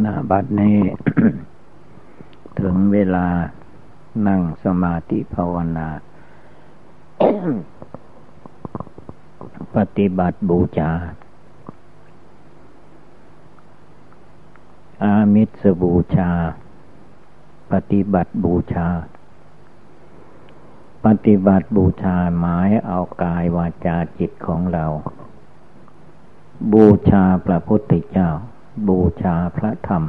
หน้าบัดนี้ ถึงเวลานั่งสมาธิภาวนา ปฏิบัติบูชาอามิสบูชา ปฏิบัติบูชา ปฏิบัติบูชาหมายเอากายวาจาจิตของเรา บูชาพระพุทธเจ้า บูชาพระธรรม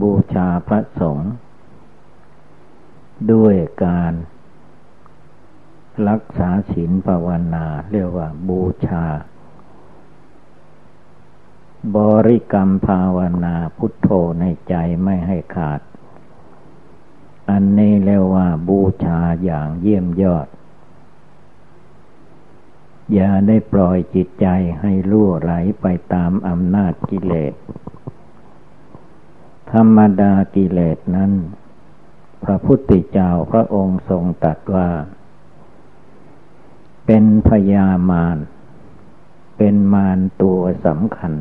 บูชาพระสงฆ์ด้วยการรักษาศีลภาวนา เรียกว่าบูชา บริกรรมภาวนาพุทโธในใจไม่ให้ขาด อันนี้เรียกว่าบูชาอย่างเยี่ยมยอด อย่าได้ปล่อยจิตใจให้ล่วไหลไปตามอำนาจกิเลส ธรรมดากิเลสนั้น พระพุทธเจ้าพระองค์ทรงตรัสว่า เป็นพยามาร เป็นมารตัวสำคัญ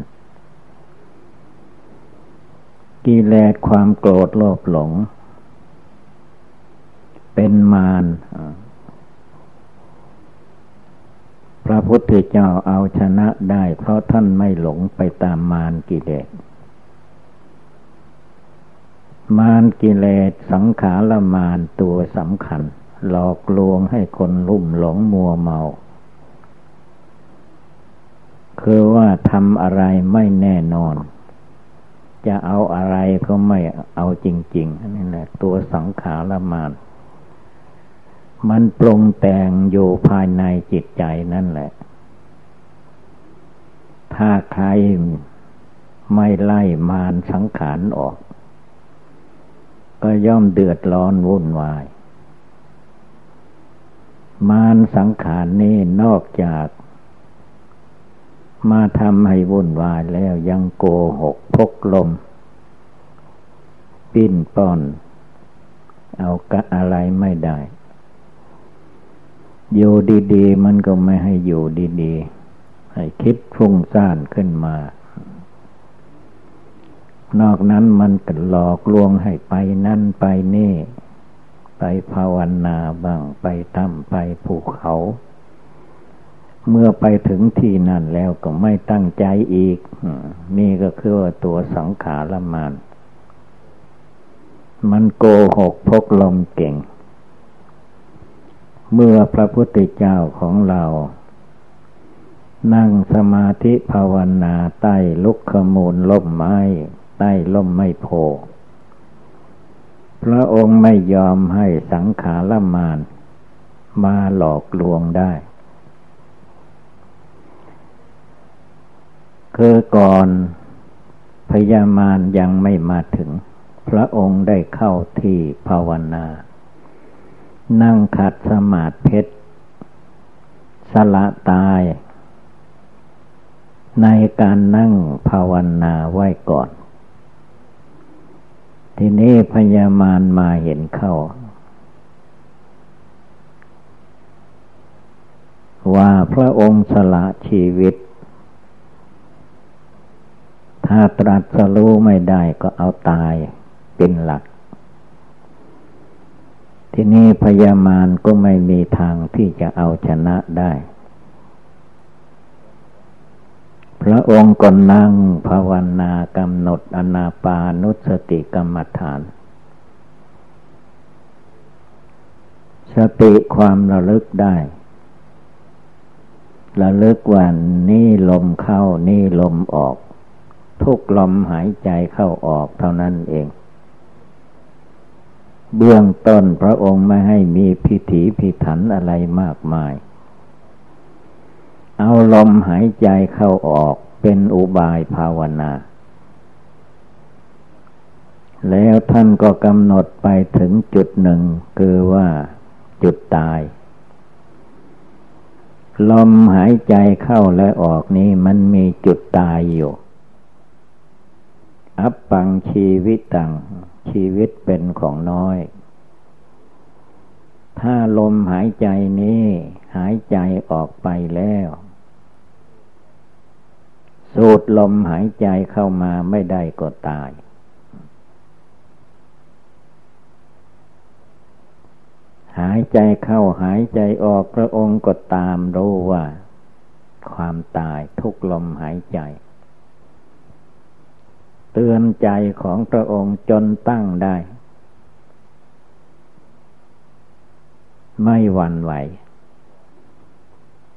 กิเลสความโกรธโลภหลง เป็นมารพ ระพุทธเจ้าเอาชนะได้เพราะท่านไม่หลงไปตามมารกิเลส มารกิเลสสังขารมารตัวสำคัญ หลอกลวงให้คนลุ่มหลงมัวเมา คือว่าทำอะไรไม่แน่นอน จะเอาอะไรก็ไม่เอาจริงๆนี่แหละตัวสังขารมาร มันปรุงแต่งอยู่ภายในจิตใจนั่นแหละ ถ้าใครไม่ไล่มารสังขารออก ก็ย่อมเดือดร้อนวุ่นวาย มารสังขารนี้นอกจาก มาทำให้วุ่นวายแล้วยังโกหกพกลม ปิ้นป้อน เอากะอะไรไม่ได้ อยู่ดีๆ มันก็ไม่ให้อยู่ดีๆ ให้คิดฟุ้งซ่านขึ้นมา นอกนั้นมันก็หลอกลวงให้ไปนั่นไปนี่ ไปภาวนาบ้างไปถ้ำไปภูเขา เมื่อไปถึงที่นั่นแล้วก็ไม่ตั้งใจอีก นี่ก็คือว่าตัวสังขารมานมันโกหกพกลมเก่ง เมื่อพระพุทธเจ้าของเรา นั่งสมาธิภาวนาใต้ลุกขมูลล่มไม้ ใต้ล่มไม้โพพระองค์ไม่ยอมให้สังขารมานมาหลอกลวงได้ คือก่อนพยามารยังไม่มาถึง พระองค์ได้เข้าที่ภาวนา นั่งขัดสมาธิเพชรสละตาย ในการนั่งภาวนาไว้ก่อน ทีนี้พญามารมาเห็นเข้า ว่าพระองค์สละชีวิต ถ้าตรัสรู้ไม่ได้ก็เอาตายเป็นหลัก ทีนี้พยามารก็ไม่มีทางที่จะเอาชนะได้ พระองค์ก็นั่งภาวนากำหนดอนาปานุสติกรรมฐาน สติความระลึกได้ระลึกวันนี่ลมเข้านี่ลมออก ทุกลมหายใจเข้าออกเท่านั้นเอง เบื้องต้นพระองค์ไม่ให้มีพิถีพิถันอะไรมากมาย เอาลมหายใจเข้าออกเป็นอุบายภาวนา แล้วท่านก็กำหนดไปถึงจุดหนึ่งคือว่าจุดตาย ลมหายใจเข้าและออกนี้มันมีจุดตายอยู่ อัปปังชีวิตตัง ชีวิตเป็นของน้อย ถ้าลมหายใจนี้หายใจออกไปแล้ว สูดลมหายใจเข้ามาไม่ได้ก็ตาย หายใจเข้าหายใจออกพระองค์ก็ตามรู้ว่า ความตายทุกลมหายใจ เตือนใจของพระองค์จนตั้งได้ ไม่หวั่นไหว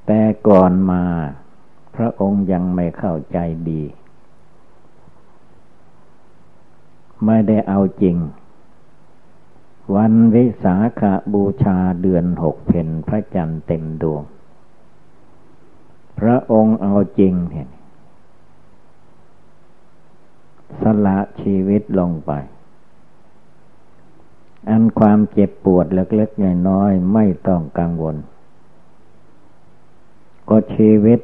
แต่ก่อนมา พระองค์ยังไม่เข้าใจดี ไม่ได้เอาจริง วันวิสาขาบูชาเดือนหกเพนพระจันทร์เต็มดวง พระองค์เอาจริงเห็น สละชีวิตลงไป อันความเจ็บปวดเล็กๆน้อยๆไม่ต้องกังวล ก็ชีวิต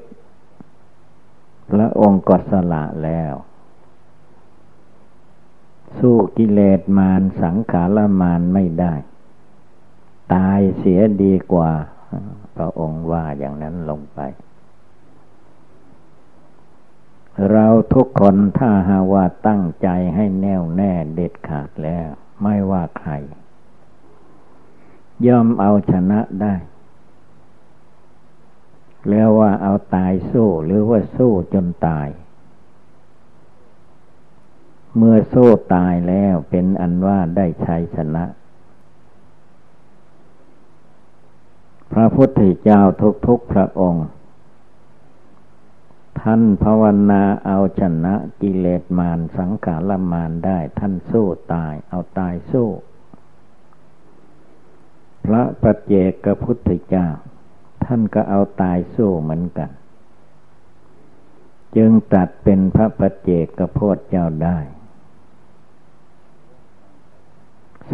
พระองค์ก็สละแล้ว สู้กิเลสมารสังขารมารไม่ได้ ตายเสียดีกว่า พระองค์ว่าอย่างนั้นลงไป เราทุกคนถ้าหาว่าตั้งใจให้แน่วแน่เด็ดขาดแล้ว ไม่ว่าใคร ย่อมเอาชนะได้แล้วว่าเอาตายสู้หรือว่าสู้จนตาย เมื่อสู้ตายแล้วเป็นอันว่าได้ชัยชนะ พระพุทธเจ้าทุกๆพระองค์ ท่านภาวนาเอาชนะกิเลสมารสังขารมารได้ท่านสู้ตายเอาตายสู้ พระปัจเจกพุทธเจ้า ท่านก็เอาตายสู้เหมือนกัน จึงตัดเป็นพระปัจเจกโพธเจ้าได้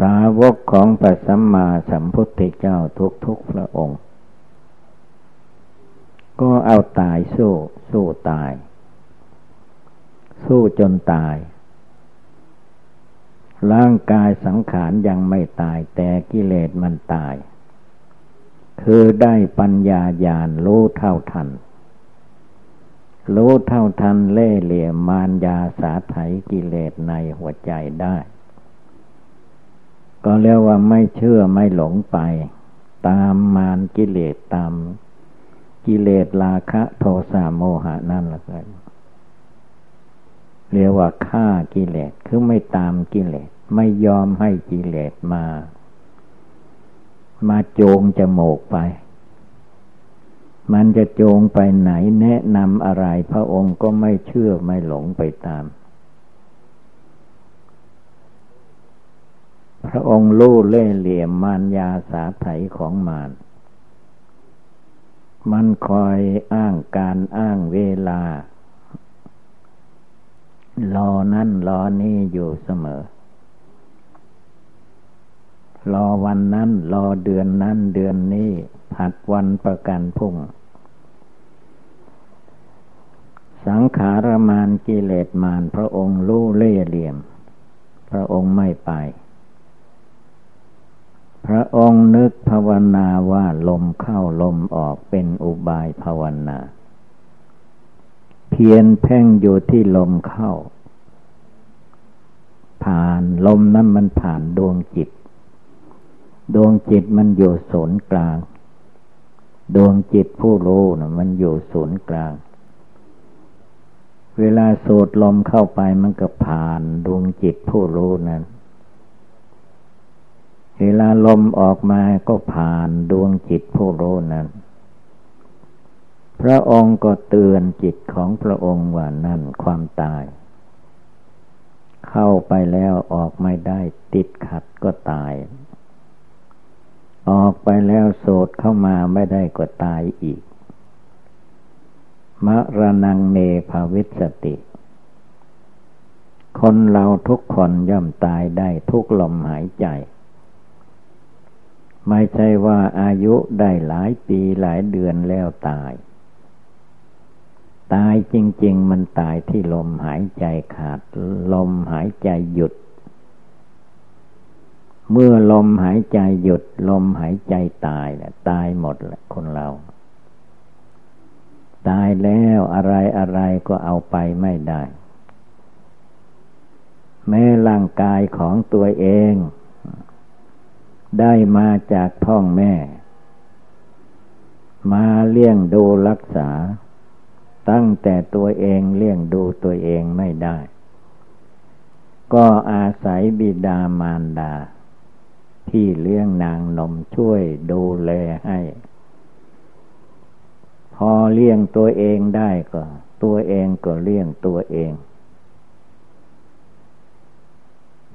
สาวกของพระสัมมาสัมพุทธเจ้าทุกๆพระองค์ ก็เอาตายสู้ สู้ตาย สู้จนตาย ร่างกายสังขารยังไม่ตาย แต่กิเลสมันตาย คือได้ปัญญาญาณรู้เท่าทันรู้เท่าทันเล่เหลี่ยมมารยาสาไถกิเลสในหัวใจได้ ก็เรียกว่าไม่เชื่อไม่หลงไป ตามมารกิเลสตาม กิเลสราคะโทสะโมหะนั่นละกันเรียกว่าฆ่ากิเลสคือไม่ตามกิเลสไม่ยอมให้กิเลสมา มาโจงจมูกไป มันจะโจงไปไหนแนะนำอะไรพระองค์ก็ไม่เชื่อไม่หลงไปตาม พระองค์รู้เล่เหลี่ยมมารยาสาไถของมาร มันคอยอ้างการอ้างเวลา รอนั่นรอนี่อยู่เสมอ รอวันนั้น รอเดือนนั้นเดือนนี้ ผัดวันประกันพุ่ง สังขารมานกิเลสมานพระองค์รู้เล่เหลี่ยม พระองค์ไม่ไป พระองค์นึกภาวนาว่าลมเข้าลมออกเป็นอุบายภาวนา เพียนเพ่งอยู่ที่ลมเข้า ผ่านลมนั้นมันผ่านดวงจิต ดวงจิตมันอยู่ศูนย์กลาง ดวงจิตผู้รู้นะมันอยู่ศูนย์กลาง เวลาสูดลมเข้าไปมันก็ผ่านดวงจิตผู้รู้นั้น เวลาลมออกมาก็ผ่านดวงจิตผู้รู้นั้น พระองค์ก็เตือนจิตของพระองค์ว่านั่นความตาย เข้าไปแล้วออกไม่ได้ติดขัดก็ตาย ออกไปแล้วโสดเข้ามาไม่ได้ก็ตายอีก มรณงเนภาวิสติ คนเราทุกคนย่อมตายได้ทุกลมหายใจ ไม่ใช่ว่าอายุได้หลายปีหลายเดือนแล้วตาย ตายจริง ๆ มันตายที่ลมหายใจขาด ลมหายใจหยุด เมื่อลมหายใจหยุด ลมหายใจตายแหละตายหมดแหละคนเรา ตายแล้วอะไรอะไรก็เอาไปไม่ได้ แม้ร่างกายของตัวเอง ได้มาจากท้องแม่ มาเลี้ยงดูรักษา ตั้งแต่ตัวเองเลี้ยงดูตัวเองไม่ได้ ก็อาศัยบิดามารดา ที่เลี้ยงนางนมช่วยดูแลให้ พอเลี้ยงตัวเองได้ก็ ตัวเองก็เลี้ยงตัวเอง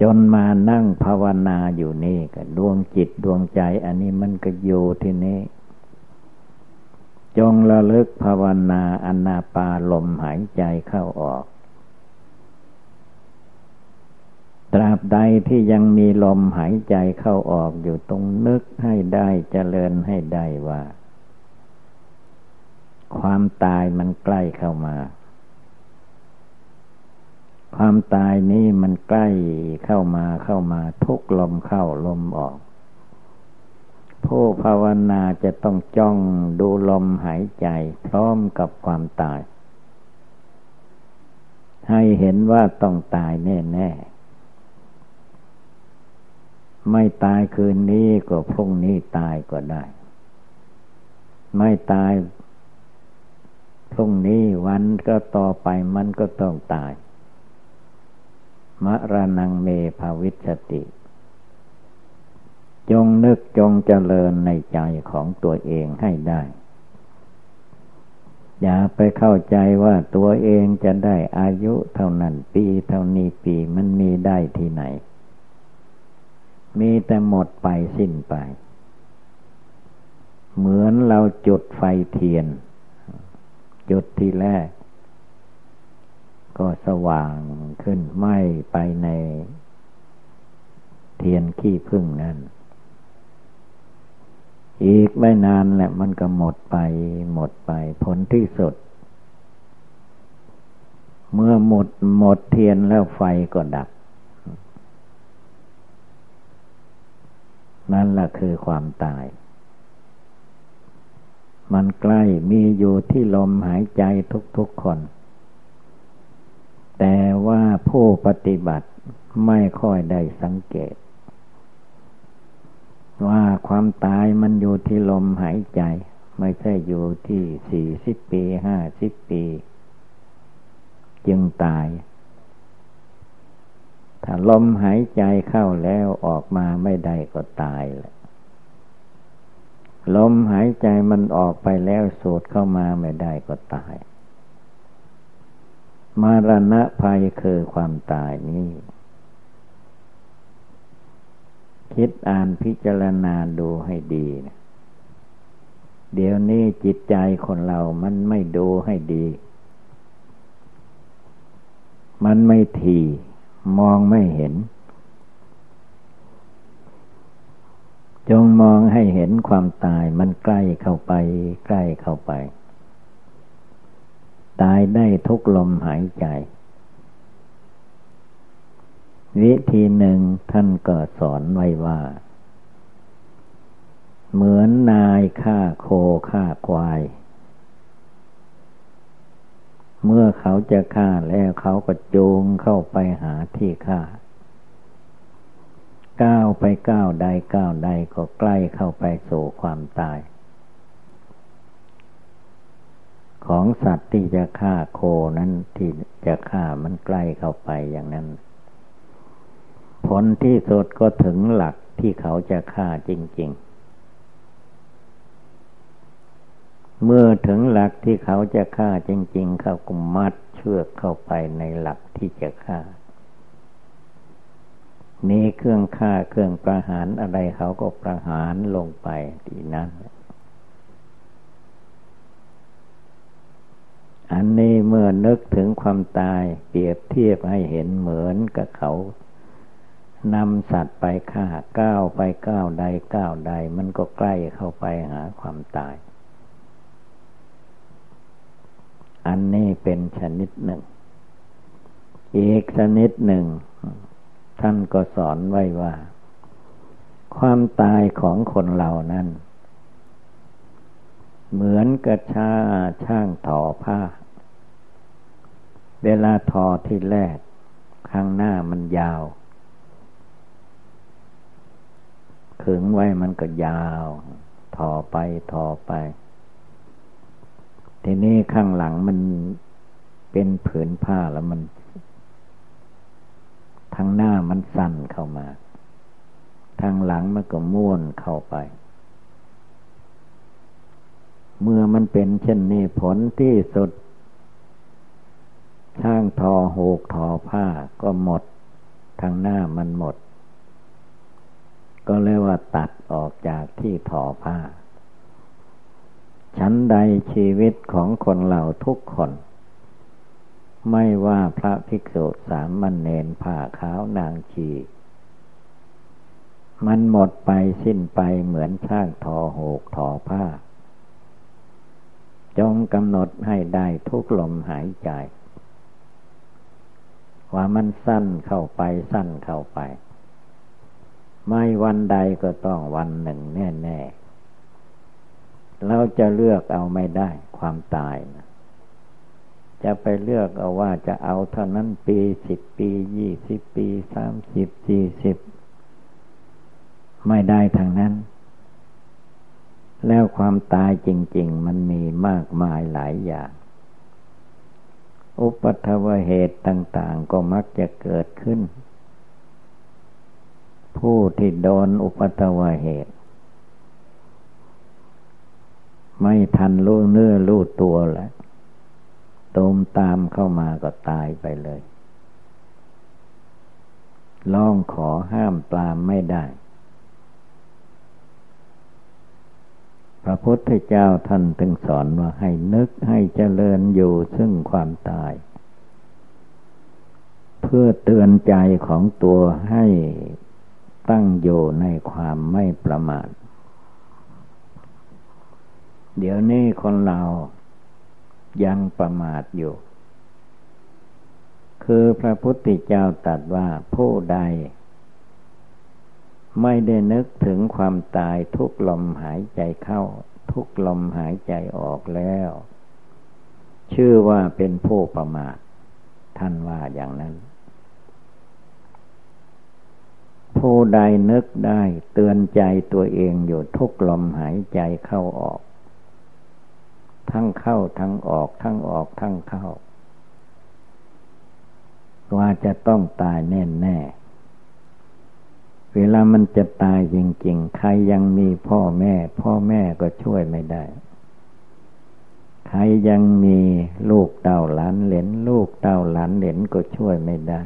จนมานั่งภาวนาอยู่นี่ก็ดวงจิตดวงใจ อันนี้มันก็อยู่ที่นี้จงระลึกภาวนาอนาปาลมหายใจเข้าออก ตราบใดที่ยังมีลมหายใจเข้าออกอยู่ตรงนึกให้ได้เจริญให้ได้ว่า ความตายมันใกล้เข้ามา ความตายนี้มันใกล้เข้ามาเข้ามาทุกลมเข้าลมออก ผู้ภาวนาจะต้องจ้องดูลมหายใจ พร้อมกับความตาย ให้เห็นว่าต้องตายแน่ๆ ไม่ตายคืนนี้ก็พรุ่งนี้ตายก็ได้ ไม่ตายพรุ่งนี้วันก็ต่อไปมันก็ต้องตาย มรณงเมภาวิชติ จงนึกจงเจริญในใจของตัวเองให้ได้ อย่าไปเข้าใจว่าตัวเองจะได้อายุเท่านั้นปีเท่านี้ปีมันมีได้ที่ไหน มีแต่หมดไปสิ้นไป เหมือนเราจุดไฟเทียน จุดที่แรก ก็สว่างขึ้นไหมไปใน เทียนขี้พึ่งนั่น อีกไม่นานแหละมันก็หมดไปหมดไปผลที่สุด เมื่อหมดหมดเทียนแล้วไฟก็ดับ นั่นแหละคือความตายมันใกล้มีอยู่ที่ลมหายใจทุกๆคน แต่ว่าผู้ปฏิบัติไม่ค่อยได้สังเกต ว่าความตายมันอยู่ที่ลมหายใจ ไม่ใช่อยู่ที่สี่สิบปีห้าสิบปี จึงตาย ถ้าลมหายใจเข้าแล้วออกมาไม่ได้ก็ตายแหละลมหายใจมันออกไปแล้วสูดเข้ามาไม่ได้ก็ตาย มารณะภัยคือความตายนี้ คิดอ่านพิจารณาดูให้ดี เดี๋ยวนี้จิตใจคนเรามันไม่ดูให้ดี มันไม่ทีมองไม่เห็น จงมองให้เห็นความตายมันใกล้เข้าไป ใกล้เข้าไป ตายได้ทุกลมหายใจ วิธีหนึ่งท่านก็สอนไว้ว่า เหมือนนายฆ่าโคฆ่าควาย เมื่อเขาจะฆ่าแล้วเขาก็จูงเข้าไปหาที่ฆ่าก้าวไปก้าวใดก้าวใดก็ใกล้เข้าไปสู่ความตาย ของสัตว์ที่จะฆ่าโคนั้นที่จะฆ่ามันใกล้เข้าไปอย่างนั้น ผลที่สุดก็ถึงหลักที่เขาจะฆ่าจริง ๆ เมื่อถึงหลักที่เขาจะฆ่าจริง ๆ เขาก็มัดเชือกเข้าไปในหลักที่จะฆ่ามีเครื่องฆ่าเครื่องประหารอะไรเขาก็ประหารลงไปทีนั้น อันนี้เมื่อนึกถึงความตาย เปรียบเทียบให้เห็นเหมือนกับเขานำสัตว์ไปฆ่าก้าวไปก้าวใดก้าวใด มันก็ใกล้เข้าไปหาความตาย อันนี้เป็นชนิดหนึ่ง อีกชนิดหนึ่ง ท่านก็สอนไว้ว่า ความตายของคนเหล่านั้น เหมือนกระชาช่างทอผ้า เวลาทอที่แรก ข้างหน้ามันยาวขึงไว้มันก็ยาว ทอไปทอไป ทีนี้ข้างหลังมันเป็นผืนผ้าแล้วมันทางหน้ามันสั่นเข้ามา ทางหลังมันก็ม้วนเข้าไป เมื่อมันเป็นเช่นนี้ผลที่สุด ช่างทอหูกทอผ้าก็หมด ทางหน้ามันหมด ก็เรียกว่าตัดออกจากที่ทอผ้า ชั้นใดชีวิตของคนเราทุกคน ไม่ว่าพระภิกษุสามมันเนนผ่าขาวนางชีมันหมดไปสิ้นไปเหมือนช่างทอโหกทอผ้า จงกำหนดให้ได้ทุกลมหายใจ ว่ามันสั้นเข้าไปสั้นเข้าไป ไม่วันใดก็ต้องวันหนึ่งแน่ๆเราจะเลือกเอาไม่ได้ความตายนะจะไปเลือกเอาว่าจะเอาเท่านั้นปีสิบปียี่สิบปีสามสิบสี่สิบไม่ได้ทางนั้น แล้วความตายจริง ๆ มันมีมากมายหลายอย่าง อุปัทวเหตุต่างๆ ก็มักจะเกิดขึ้น ผู้ที่โดนอุปัทวเหตุ ไม่ทันรู้เนื้อรู้ตัวแหละตมตามเข้ามาก็ตายไปเลยร้องขอห้ามปรามไม่ได้ พระพุทธเจ้าท่านถึงสอนว่าให้นึกให้เจริญอยู่ซึ่งความตาย เพื่อเตือนใจของตัวให้ตั้งอยู่ในความไม่ประมาทเดี๋ยวนี้คนเรายังประมาทอยู่ คือพระพุทธเจ้าตรัสว่าผู้ใด ไม่ได้นึกถึงความตายทุกลมหายใจเข้า ทุกลมหายใจออกแล้ว ชื่อว่าเป็นผู้ประมาท ท่านว่าอย่างนั้น ผู้ใดนึกได้เตือนใจตัวเองอยู่ทุกลมหายใจเข้าออก ทั้งเข้าทั้งออกทั้งออกทั้งเข้า ว่าจะต้องตายแน่แน่ เวลามันจะตายจริงๆ ใครยังมีพ่อแม่ พ่อแม่ก็ช่วยไม่ได้ ใครยังมีลูกเต่าหลานเหลนลูกเต่าหลานเหลนก็ช่วยไม่ได้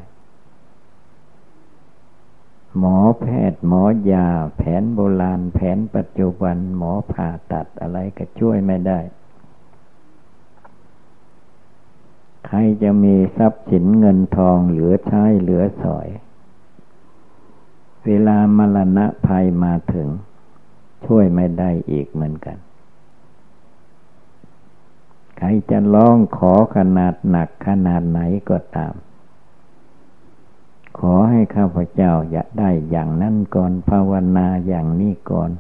หมอแพทย์หมอยา แผนโบราณ แผนปัจจุบัน หมอผ่าตัดอะไรก็ช่วยไม่ได้ ใครจะมีทรัพย์สินเงินทองเหลือใช้เหลือสอย เวลามรณะภัยมาถึง ช่วยไม่ได้อีกเหมือนกัน ใครจะร้องขอขนาดหนักขนาดไหนก็ตาม ขอให้ข้าพเจ้าอยากได้อย่างนั้นก่อนภาวนาอย่างนี้ก่อน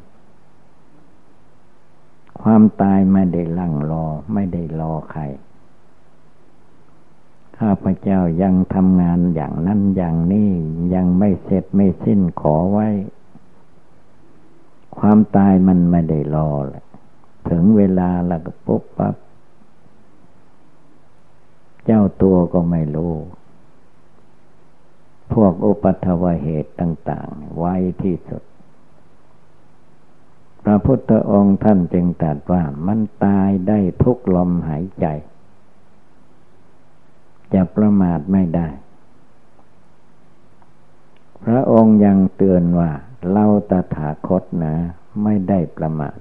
ความตายไม่ได้ลั่งรอไม่ได้รอใคร ข้าพเจ้ายังทำงานอย่างนั้นอย่างนี้ยังไม่เสร็จไม่สิ้นขอไว้ ความตายมันไม่ได้รอแหละถึงเวลาแล้วก็ปุ๊บปั๊บเจ้าตัวก็ไม่รู้ พวกอุปัทวเหตุต่าง ๆ ไว้ที่สุด พระพุทธองค์ท่านจึงตรัสว่ามันตายได้ทุกลมหายใจ จะประมาทไม่ได้ พระองค์ยังเตือนว่า เราตถาคตนะ ไม่ได้ประมาท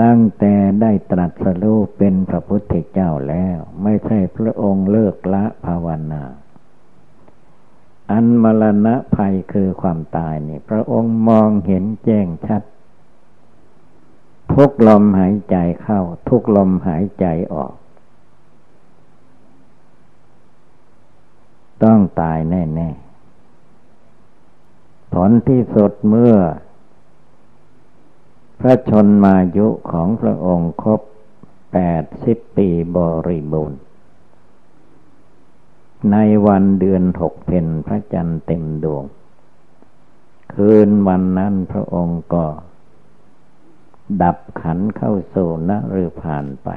ตั้งแต่ได้ตรัสรู้เป็นพระพุทธเจ้าแล้ว ไม่ใช่พระองค์เลิกละภาวนาอันมรณะภัยคือความตายนี่ พระองค์มองเห็นแจ้งชัด ทุกลมหายใจเข้า ทุกลมหายใจออก ต้องตายแน่ๆ ผลที่สุดเมื่อ พระชนมายุของพระองค์ครบแปดสิบปีบริบูรณ์ ในวันเดือนหกเพนพระจันทร์เต็มดวง คืนวันนั้นพระองค์ก็ ดับขันเข้าโซนหรือผ่านไป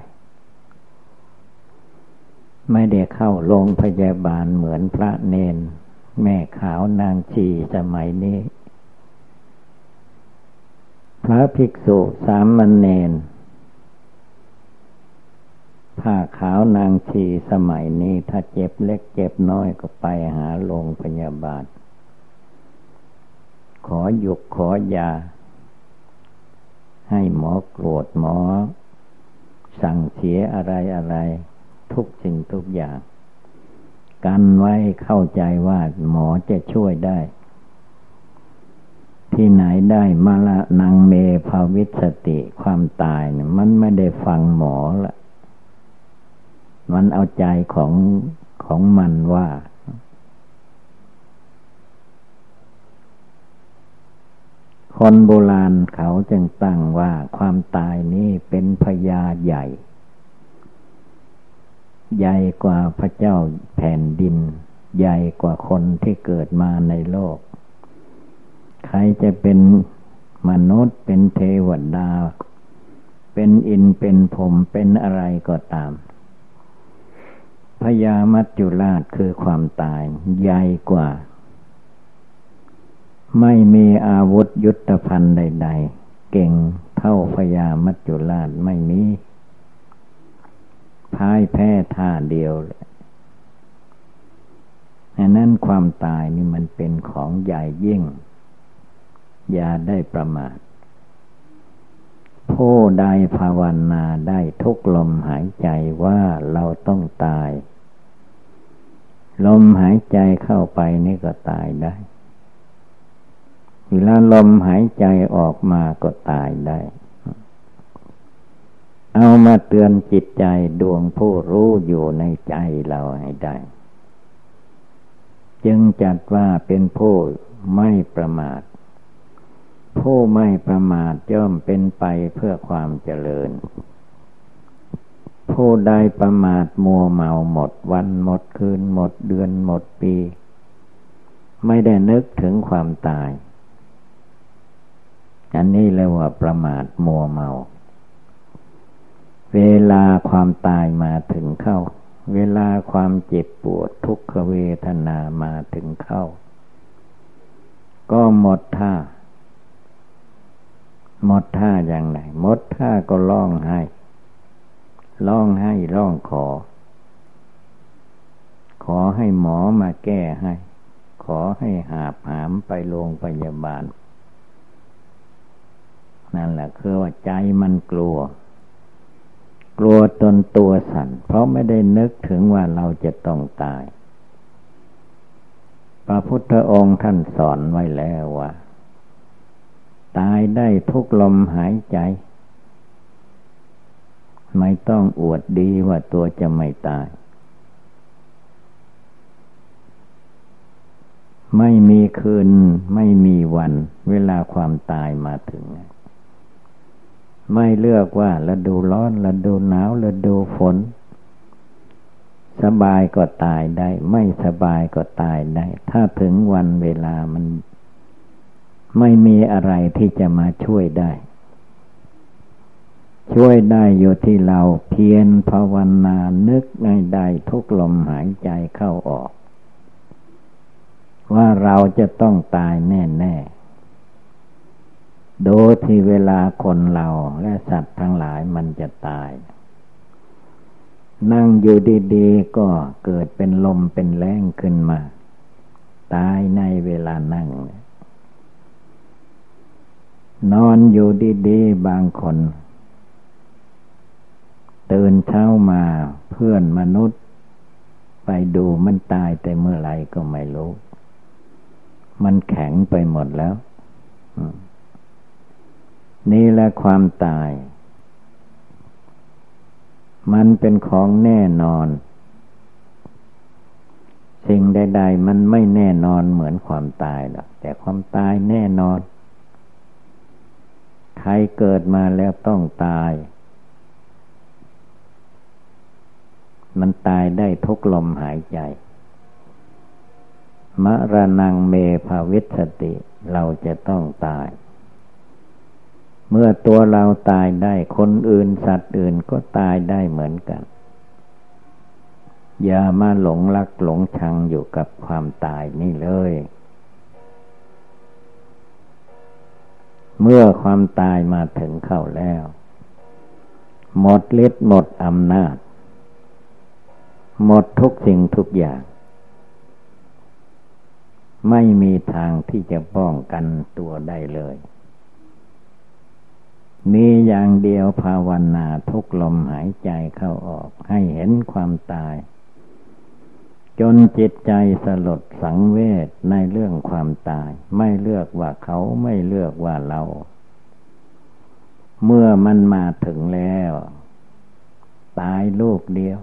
ไม่ได้เข้าโรงพยาบาลเหมือนพระเนน แม่ขาวนางชีสมัยนี้ พระภิกษุสามมเณรผ้าขาวนางชีสมัยนี้ ถ้าเจ็บเล็กเจ็บน้อยก็ไปหาโรงพยาบาล ขอหยุกขอยา ให้หมอโกรธหมอ สั่งเสียอะไรอะไร ทุกสิ่งทุกอย่าง กันไว้เข้าใจว่าหมอจะช่วยได้ ที่ไหนได้มาละนางเมภาวิสติความตายเนี่ยมันไม่ได้ฟังหมอละมันเอาใจของของมันว่าคนโบราณเขาจึงตั้งว่าความตายนี้เป็นพยาใหญ่ ใหญ่กว่าพระเจ้าแผ่นดิน ใหญ่กว่าคนที่เกิดมาในโลก ใครจะเป็นมนุษย์เป็นเทวดา เป็นอินเป็นผมเป็นอะไรก็ตามพยามัจจุราชคือความตายใหญ่กว่า ไม่มีอาวุธยุทธภัณฑ์ใด ๆ เก่งเท่าพยามัจจุราชไม่มี พ่ายแพ้ท่าเดียวเลยอันนั้นความตายนี่มันเป็นของใหญ่ยิ่ง อย่าได้ประมาทผู้ใดภาวนาได้ทุกลมหายใจว่าเราต้องตาย ลมหายใจเข้าไปนี่ก็ตายได้เวลาลมหายใจออกมาก็ตายได้ เอามาเตือนจิตใจดวงผู้รู้อยู่ในใจเราให้ได้ จึงจัดว่าเป็นผู้ไม่ประมาท ผู้ไม่ประมาทย่อมเป็นไปเพื่อความเจริญ ผู้ใดประมาทมัวเมาหมดวันหมดคืนหมดเดือนหมดปี ไม่ได้นึกถึงความตาย อันนี้เรียกว่าประมาทมัวเมา เวลาความตายมาถึงเข้า เวลาความเจ็บปวดทุกขเวทนามาถึงเข้า ก็หมดท่า หมดท่าอย่างไหนหมดท่าก็ร้องไห้ร้องไห้ร้องขอ ขอให้หมอมาแก้ให้ ขอให้หาบหามไปโรงพยาบาล นั่นแหละคือว่าใจมันกลัว กลัวตนตัวสั่นเพราะไม่ได้นึกถึงว่าเราจะต้องตาย พระพุทธองค์ท่านสอนไว้แล้วว่า ตายได้ทุกลมหายใจ ไม่ต้องอวดดีว่าตัวจะไม่ตาย ไม่มีคืนไม่มีวัน เวลาความตายมาถึง ไม่เลือกว่าฤดูร้อนฤดูหนาวฤดูฝน สบายก็ตายได้ ไม่สบายก็ตายได้ ถ้าถึงวันเวลามัน ไม่มีอะไรที่จะมาช่วยได้ ช่วยได้อยู่ที่เราเพียรภาวนานึกในใดทุกลมหายใจเข้าออก ว่าเราจะต้องตายแน่ ๆ ดยที่เวลาคนเราและสัตว์ทั้งหลายมันจะตาย นั่งอยู่ดีๆ ก็เกิดเป็นลมเป็นแรงขึ้นมา ตายในเวลานั่ง นอนอยู่ดีๆ บางคนตื่นเช้ามาเพื่อนมนุษย์ ไปดูมันตายแต่เมื่อไรก็ไม่รู้ มันแข็งไปหมดแล้ว นี่แหละความตาย มันเป็นของแน่นอน สิ่งใด ๆ มันไม่แน่นอนเหมือนความตายหรอกแต่ความตายแน่นอน ใครเกิดมาแล้วต้องตาย มันตายได้ทุกลมหายใจมรณงเมภาวิสติ เราจะต้องตาย เมื่อตัวเราตายได้คนอื่นสัตว์อื่นก็ตายได้เหมือนกัน อย่ามาหลงรักหลงชังอยู่กับความตายนี่เลย เมื่อความตายมาถึงเข้าแล้ว หมดฤทธิ์หมดอำนาจ หมดทุกสิ่งทุกอย่าง ไม่มีทางที่จะป้องกันตัวได้เลย มีอย่างเดียวภาวนาทุกลมหายใจเข้าออกให้เห็นความตาย จนจิตใจสลดสังเวชในเรื่องความตาย ไม่เลือกว่าเขาไม่เลือกว่าเรา เมื่อมันมาถึงแล้ว ตายลูกเดียว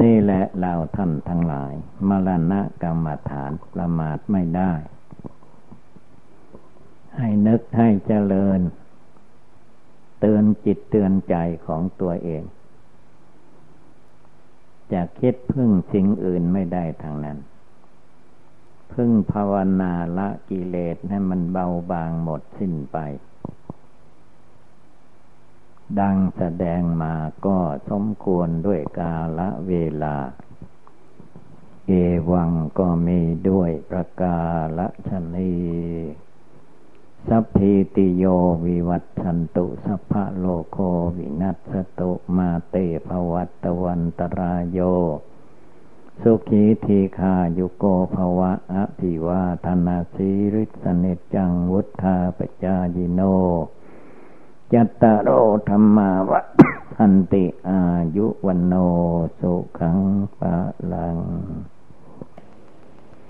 นี่แหละเราท่านทั้งหลาย มรณะกรรมฐานประมาทไม่ได้ ให้นึกให้เจริญ เตือนจิตเตือนใจของตัวเอง จะคิดพึ่งสิ่งอื่นไม่ได้ทางนั้น พึ่งภาวนาละกิเลสให้มันเบาบางหมดสิ้นไป ดังแสดงมาก็สมควรด้วยกาละเวลา เอวังก็มีด้วยประกาละชนี สัพพิติโยวิวัตชันตุสัพพะโลโควินัสตุมาเตภวัตวันตรายโย สุขีทีคายุโกภวะอภิวาธนาสีริสเนจังวุธาปจายิโนจัตตารธรรมาวะทันติอายุวันโนสุขังปะลัง